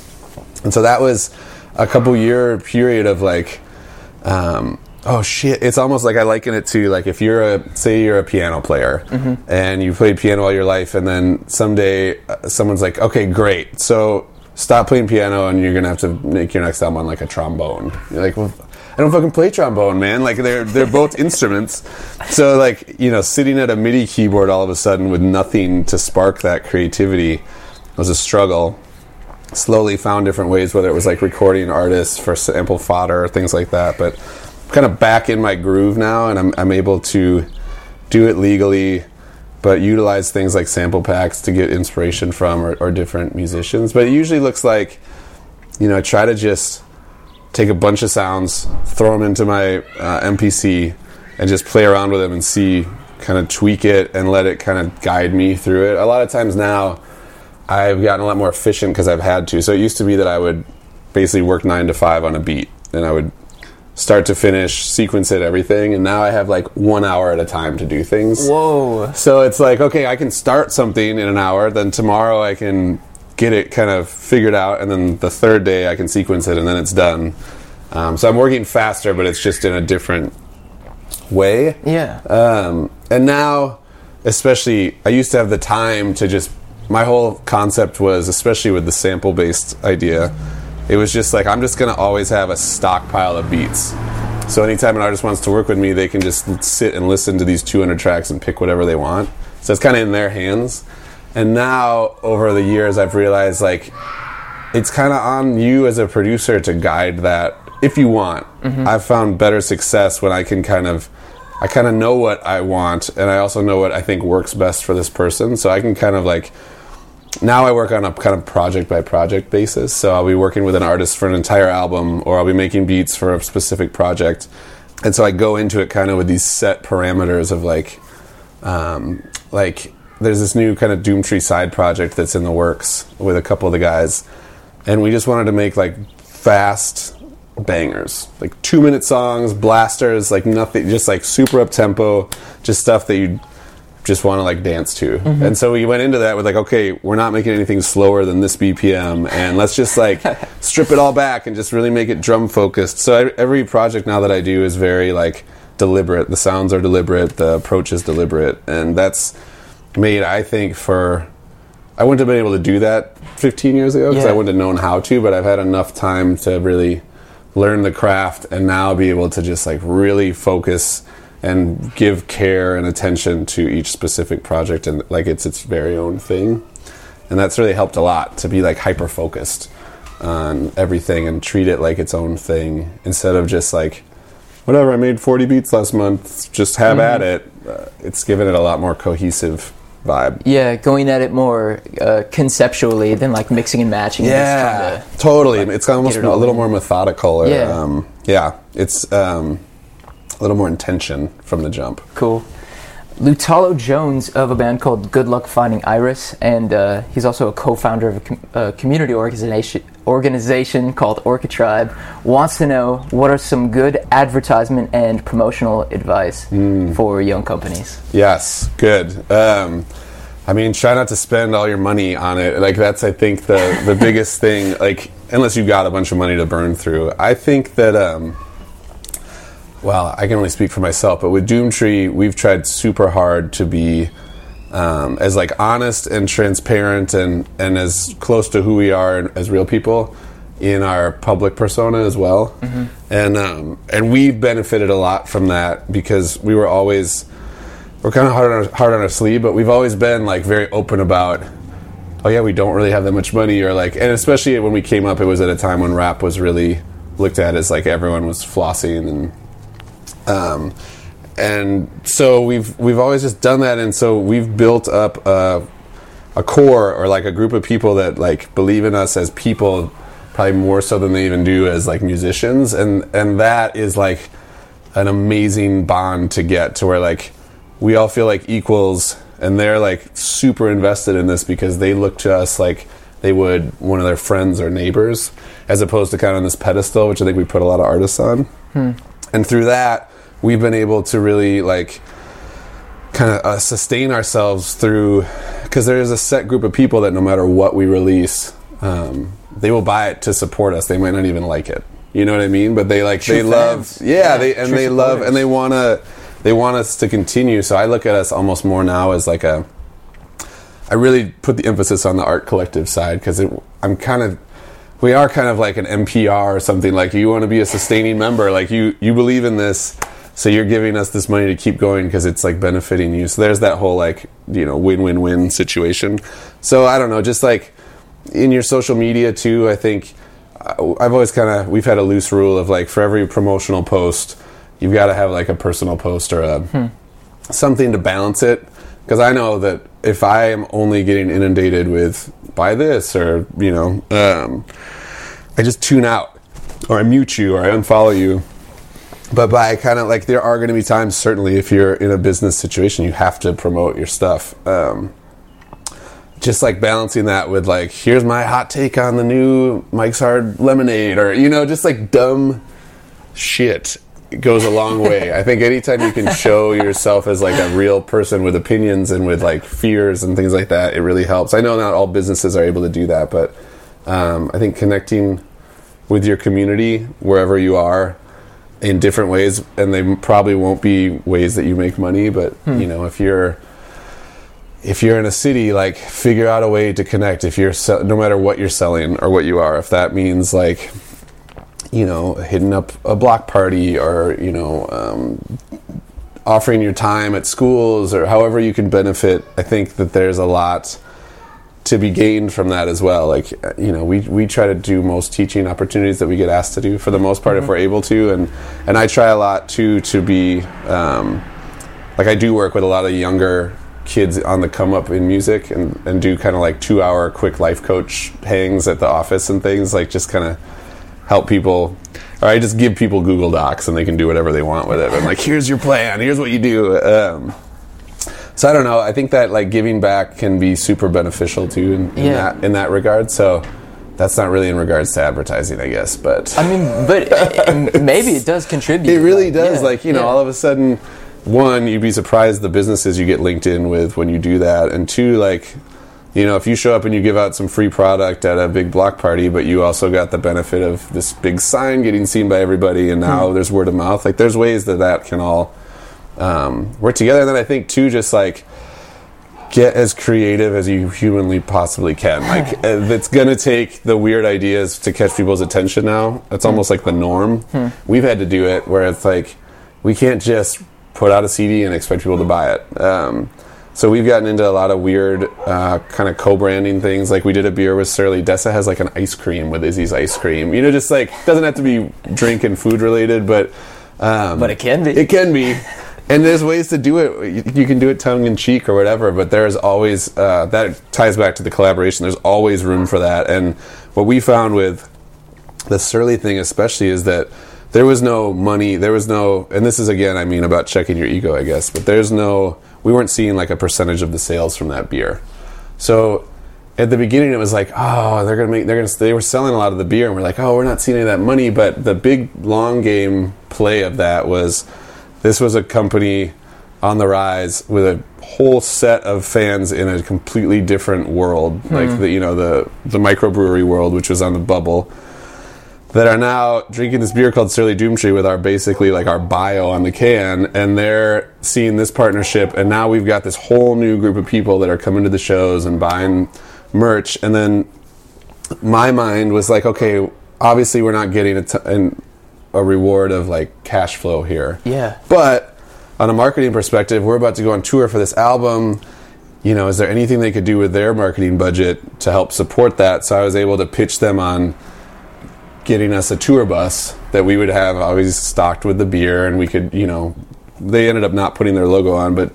and so that was a couple year period of like. Um, oh shit. It's almost like i liken it to like if you're a say you're a piano player and you played piano all your life and then someday uh, someone's like okay great. So stop playing piano and you're gonna have to make your next album on like a trombone. You're like well i don't fucking play trombone man. Like they're they're both [laughs] instruments. So like you know sitting at a midi keyboard all of a sudden with nothing to spark that creativity was a struggle. Slowly found different ways, whether it was like recording artists for sample fodder or things like that. But kind of back in my groove now, and I'm, I'm able to do it legally, but utilize things like sample packs to get inspiration from or, or different musicians. But it usually looks like, you know, I try to just take a bunch of sounds, throw them into my uh, MPC, and just play around with them and see, kind of tweak it and let it kind of guide me through it. A lot of times now, I've gotten a lot more efficient because I've had to. So it used to be that I would basically work nine to five on a beat, and I would start to finish, sequence it, everything. And now I have like one hour at a time to do things. Whoa. So it's like, okay, I can start something in an hour, then tomorrow I can get it kind of figured out, and then the third day I can sequence it, and then it's done. Um, so I'm working faster, but it's just in a different way. Yeah. Um, and now, especially, I used to have the time to just. My whole concept was, especially with the sample based idea, it was just like, I'm just going to always have a stockpile of beats. So anytime an artist wants to work with me, they can just sit and listen to these 200 tracks and pick whatever they want. So it's kind of in their hands. And now, over the years, I've realized like it's kind of on you as a producer to guide that if you want. Mm-hmm. I've found better success when I can kind of I kind of know what I want and I also know what I think works best for this person. So I can kind of like now I work on a kind of project by project basis. So I'll be working with an artist for an entire album or I'll be making beats for a specific project. And so I go into it kind of with these set parameters of like um, like there's this new kind of Doomtree side project that's in the works with a couple of the guys, and we just wanted to make like fast bangers, like two minute songs, blasters, like nothing, just like super up tempo, just stuff that you just want to like dance to. Mm-hmm. And so we went into that with like, okay, we're not making anything slower than this BPM, and let's just like [laughs] strip it all back and just really make it drum focused. So I, every project now that I do is very like deliberate. The sounds are deliberate, the approach is deliberate, and that's made I think for. I wouldn't have been able to do that 15 years ago because Yeah. I wouldn't have known how to, but I've had enough time to really learn the craft and now be able to just like really focus and give care and attention to each specific project and like it's its very own thing and that's really helped a lot to be like hyper focused on everything and treat it like its own thing instead of just like whatever i made 40 beats last month just have at it uh, it's given it a lot more cohesive vibe Yeah, going at it more uh, conceptually than like mixing and matching. Yeah, trying to- totally. It's almost it a little in. more methodical. Or, Yeah. um, yeah. It's um, a little more intention from the jump. Cool. Lutalo Jones of a band called Good Luck Finding Iris, and uh, he's also a co-founder of a com- uh, community organization organization called Orca Tribe. Wants to know what are some good advertisement and promotional advice for young companies. Yes, good. Um, I mean, try not to spend all your money on it. Like that's, I think, the the [laughs] biggest thing. Like unless you've got a bunch of money to burn through. I think that. Um, well, I can only speak for myself, but with Doomtree, we've tried super hard to be um, as like honest and transparent and and as close to who we are as real people in our public persona as well. And um, and we've benefited a lot from that because we were always we're kind of hard on our, hard on our sleeve, but we've always been like very open about. Oh yeah, we don't really have that much money, or like, and especially when we came up, it was at a time when rap was really looked at as like everyone was flossing and um, and so we've we've always just done that, and so we've built up a, a core or like a group of people that like believe in us as people, probably more so than they even do as like musicians, and and that is like an amazing bond to get to where like we all feel like equals, and they're like super invested in this because they look to us like they would one of their friends or neighbors, as opposed to kind of on this pedestal, which I think we put a lot of artists on. And through that we've been able to really like kind of uh, sustain ourselves through because there is a set group of people that no matter what we release um, they will buy it to support us. They might not even like it. You know what i mean? But they like they True love yeah, Yeah, they and true they love and they want to they want us to continue. So i look at us almost more now as like a I really put the emphasis on the art collective side because I'm kind of we are kind of like an NPR or something. Like you want to be a sustaining member. Like you you believe in this so you're giving us this money to keep going because it's like benefiting you. So there's that whole like you know win-win-win situation. So I don't know just like in your social media too I think uh, I've always kind of we've had a loose rule of like for every promotional post you've got to have like a personal post or a something to balance it. Because I know that if I am only getting inundated with buy this or you know um, I just tune out or I mute you or I unfollow you but by kind of like there are going to be times certainly if you're in a business situation you have to promote your stuff um, just like balancing that with like here's my hot take on the new Mike's Hard lemonade or you know just like dumb shit goes a long way. I think anytime you can [laughs] show yourself as like a real person with opinions and with like fears and things like that, it really helps. I know not all businesses are able to do that, but um, I think connecting with your community wherever you are in different ways, and they probably won't be ways that you make money, but you know if you're if you're in a city, like figure out a way to connect. If you're se- no matter what you're selling or what you are, if that means like you know hitting up a block party or you know um, offering your time at schools or however you can benefit, I think that there's a lot to be gained from that as well. Like uh, you know, we we try to do most teaching opportunities that we get asked to do for the most part if we're able to, and and I try a lot too to be um, like I do work with a lot of younger kids on the come up in music and, and do kind of like two hour quick life coach hangs at the office and things like just kind of help people or I just give people Google Docs and they can do whatever they want with it. I'm like, here's your plan, here's what you do. Um, so I don't know. I think that like giving back can be super beneficial too in, in Yeah. that in that regard. So that's not really in regards to advertising, I guess, but I mean, but [laughs] maybe it does contribute. it really like, does. yeah, like you know, yeah. all of a sudden, one, you'd be surprised the businesses you get linked in with when you do that, and two, like you know, if you show up and you give out some free product at a big block party, but you also got the benefit of this big sign getting seen by everybody, and now Hmm. there's word of mouth. Like there's ways that that can all um, work together. And then I think too, just like get as creative as you humanly possibly can. Like [laughs] uh, it's gonna take the weird ideas to catch people's attention now. It's almost like the norm. We've had to do it where it's like we can't just put out a CD and expect people to buy it. Um, so we've gotten into a lot of weird uh, kind of co-branding things. Like we did a beer with Surly. Dessa has like an ice cream with Izzy's ice cream. You know, just like doesn't have to be drink and food related, but um, But it can be. It can be. [laughs] And there's ways to do it. You- can do it tongue in cheek or whatever, but there's always uh, that ties back to the collaboration. There's always room for that. And what we found with the Surly thing, especially, is that there was no money. There was no, and this is again, I mean, about checking your ego, I guess. But there's no, we weren't seeing like a percentage of the sales from that beer. So at the beginning, it was like, oh, they're gonna make, they're gonna, they were selling a lot of the beer, and we're like, oh, we're not seeing any of that money. But the big long game play of that was, this was a company on the rise with a whole set of fans in a completely different world, hmm. like the you know the the microbrewery world, which was on the bubble that are now drinking this beer called Surly Doomtree with our basically like our bio on the can, and they're seeing this partnership, and now we've got this whole new group of people that are coming to the shows and buying merch, and then my mind was like, okay, obviously we're not getting a, t- an, a reward of like cash flow here, Yeah. but on a marketing perspective, we're about to go on tour for this album. You know, is there anything they could do with their marketing budget to help support that? So I was able to pitch them on getting us a tour bus that we would have always stocked with the beer and we could, you know, they ended up not putting their logo on, but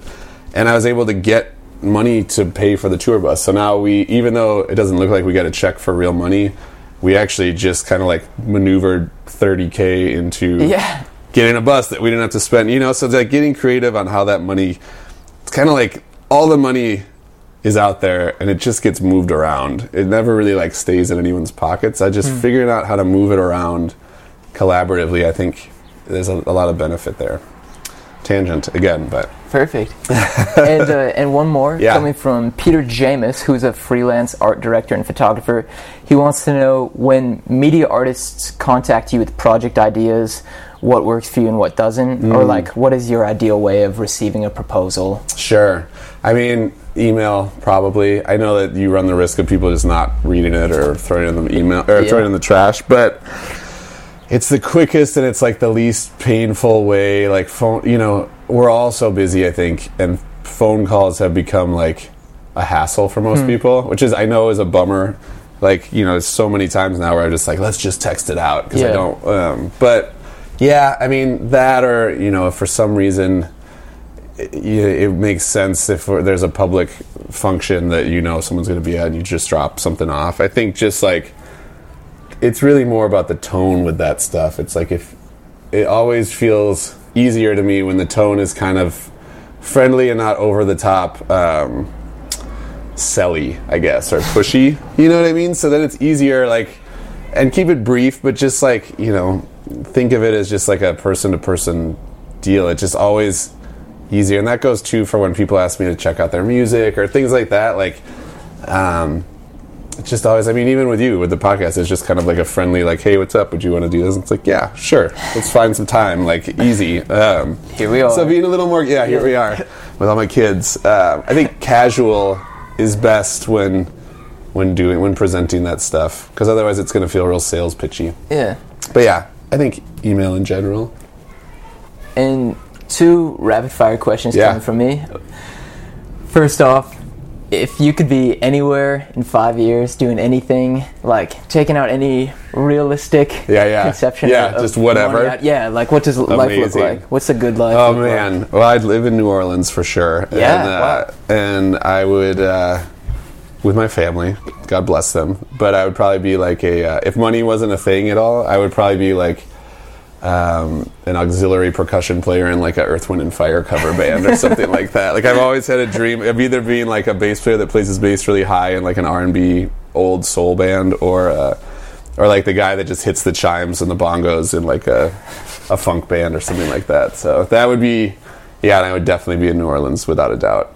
and I was able to get money to pay for the tour bus. So now we even though it doesn't look like we got a check for real money, we actually just kind of like maneuvered 30k into Yeah. getting a bus that we didn't have to spend. You know, so it's like getting creative on how that money. It's kind of like all the money is out there and it just gets moved around. It never really like stays in anyone's pockets. I just hmm. figuring out how to move it around collaboratively. I think there's a, a lot of benefit there. Tangent again, but Perfect. [laughs] and uh, and one more Yeah. coming from Peter Jamis, who's a freelance art director and photographer. He wants to know when media artists contact you with project ideas, what works for you and what doesn't, or Mm. like what is your ideal way of receiving a proposal? Sure. I mean, email probably. I know that you run the risk of people just not reading it or throwing it in the email or Yeah. throwing it in the trash, but it's the quickest and it's like the least painful way. Like phone, you know, we're all so busy. I think, and phone calls have become like a hassle for most people, which is I know is a bummer. Like you know, so many times now where I'm just like, let's just text it out because I don't. Um, but yeah, I mean that, or you know, if for some reason it, it makes sense if there's a public function that you know someone's going to be at and you just drop something off. I think just like it's really more about the tone with that stuff. It's like if it always feels easier to me when the tone is kind of friendly and not over the top um, selly, I guess, or pushy. You know what I mean? So then it's easier, like, and keep it brief, but just like you know, think of it as just like a person to person deal. It's just always easier, and that goes too for when people ask me to check out their music or things like that. Like, um, it's just always. I mean, even with you with the podcast, it's just kind of like a friendly, like, "Hey, what's up? Would you want to do this?" It's like, "Yeah, sure. Let's find some time." Like, easy. Um, Here we are. So being a little more, yeah, here we are with all my kids. Um, I think casual is best when when doing when presenting that stuff because otherwise it's going to feel real sales pitchy. Yeah. But yeah, I think email in general. And two rapid fire questions Yeah. coming from me. First off, if you could be anywhere in five years doing anything, like taking out any realistic Yeah, yeah. conception Yeah, of, just whatever. out- yeah, like what does life look like? What's a good life? Oh look like? man, well I'd live in New Orleans for sure. Yeah, and, uh, and I would uh, with my family. God bless them. But I would probably be like a uh, if money wasn't a thing at all, I would probably be like um, an auxiliary percussion player in like an Earth, Wind and Fire cover band or something like that. Like I've always had a dream of either being like a bass player that plays his bass really high in like an R and B old soul band, or uh, or like the guy that just hits the chimes and the bongos in like a a funk band or something like that. So that would be yeah, and I would definitely be in New Orleans without a doubt.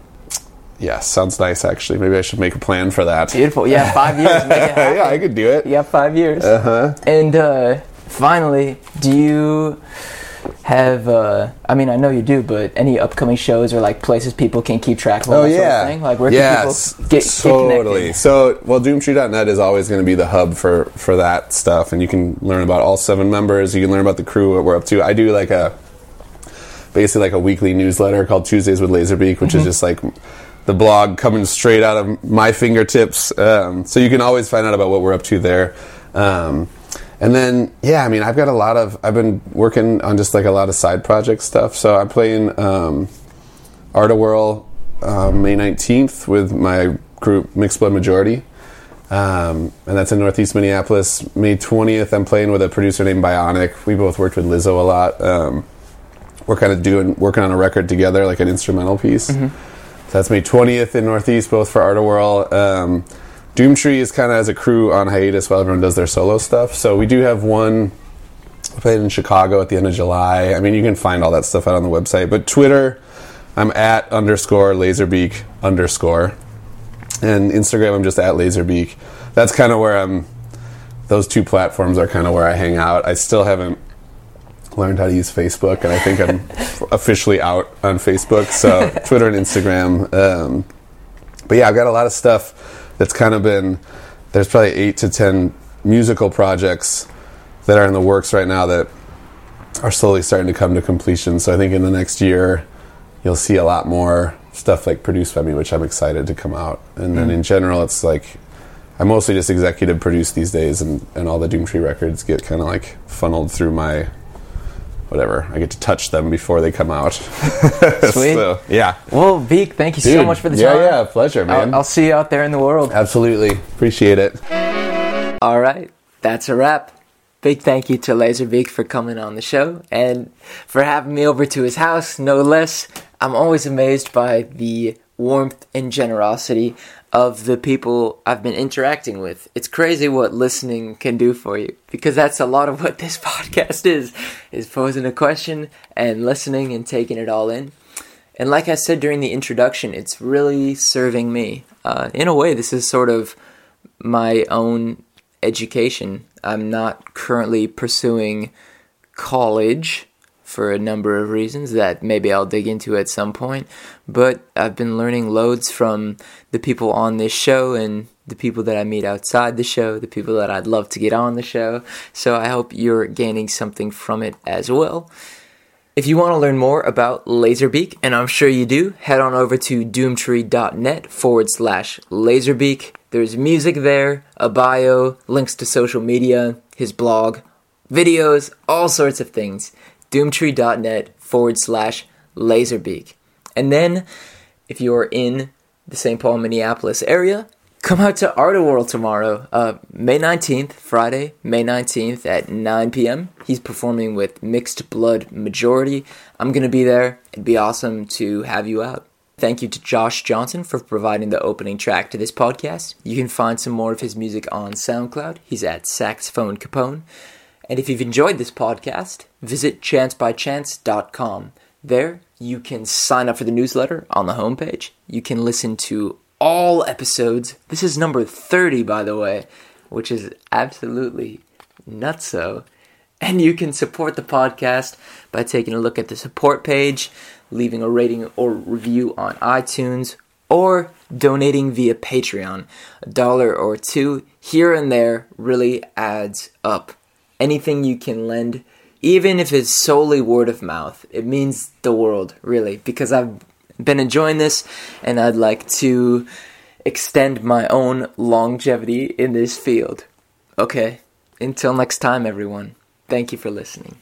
Yeah, sounds nice actually. Maybe I should make a plan for that. Beautiful. Yeah, five years. [laughs] Yeah, I could do it. Got five years. Uh-huh. And uh, finally, do you have? Uh, I mean, I know you do, but any upcoming shows or like places people can keep track of? Oh that sort yeah, of thing? Like where yes, can people get, get totally. connected? so, well, Doomtree.net is always going to be the hub for for that stuff, and you can learn about all seven members. You can learn about the crew, what we're up to. I do like a basically like a weekly newsletter called Tuesdays with Lazerbeak, which is just like the blog coming straight out of my fingertips. Um, so you can always find out about what we're up to there. Um, and then, yeah, I mean, I've got a lot of, I've been working on just like a lot of side project stuff. So I'm playing um, Art-A-Whirl um, May 19th with my group Mixed Blood Majority. Um, and that's in Northeast Minneapolis. May 20th, I'm playing with a producer named BIONIK. We both worked with Lizzo a lot. Um, we're kind of doing working on a record together, like an instrumental piece. So that's May 20th in Northeast, both for Art-A-Whirl. Um, Doomtree is kind of as a crew on hiatus while everyone does their solo stuff. So we do have one we played in Chicago at the end of July. I mean, you can find all that stuff out on the website. But Twitter, I'm at underscore lazerbeak underscore. And Instagram, I'm just at lazerbeak. That's kind of where I'm, those two platforms are kind of where I hang out. I still haven't learned how to use Facebook, and I think I'm [laughs] officially out on Facebook. So Twitter and Instagram. Um, but yeah, I've got a lot of stuff that's kind of been, there's probably eight to 10 musical projects that are in the works right now that are slowly starting to come to completion. So I think in the next year, you'll see a lot more stuff like produced by me, which I'm excited to come out. And then mm. in general, it's like I mostly just executive produce these days, and, and all the Doomtree records get kind of like funneled through my whatever. I get to touch them before they come out. [laughs] Sweet. so, yeah. Well, Beak, thank you so much for the yeah, time. Yeah, pleasure, man. I'll, I'll see you out there in the world. Absolutely. Appreciate it. All right, that's a wrap. Big thank you to Lazerbeak for coming on the show and for having me over to his house, no less. I'm always amazed by the warmth and generosity of the people I've been interacting with. It's crazy what listening can do for you because that's a lot of what this [laughs] podcast is is posing a question and listening and taking it all in. And like I said during the introduction, it's really serving me. Uh, in a way, this is sort of my own education. I'm not currently pursuing college for a number of reasons that maybe I'll dig into at some point, but I've been learning loads from the people on this show and the people that I meet outside the show, the people that I'd love to get on the show. So I hope you're gaining something from it as well. If you want to learn more about Lazerbeak, and I'm sure you do, head on over to doomtree.net forward slash lazerbeak. There's music there, a bio, links to social media, his blog, videos, all sorts of things. Doomtree.net forward slash lazerbeak. And then, if you're in the St. Paul, Minneapolis area, come out to Art-A-Whirl tomorrow, uh, May 19th, Friday, May 19th at 9 p.m. He's performing with Mixed Blood Majority. I'm going to be there. It'd be awesome to have you out. Thank you to Josh Johnson for providing the opening track to this podcast. You can find some more of his music on SoundCloud. He's at Saxophone Capone. And if you've enjoyed this podcast, visit chancebychance.com. There, you can sign up for the newsletter on the homepage. You can listen to all episodes. This is number 30, by the way, which is absolutely nutso. And you can support the podcast by taking a look at the support page, leaving a rating or review on iTunes, or donating via Patreon. A dollar or two here and there really adds up. Anything you can lend, even if it's solely word of mouth, it means the world, really, because I've been enjoying this and I'd like to extend my own longevity in this field. Okay, until next time, everyone. Thank you for listening.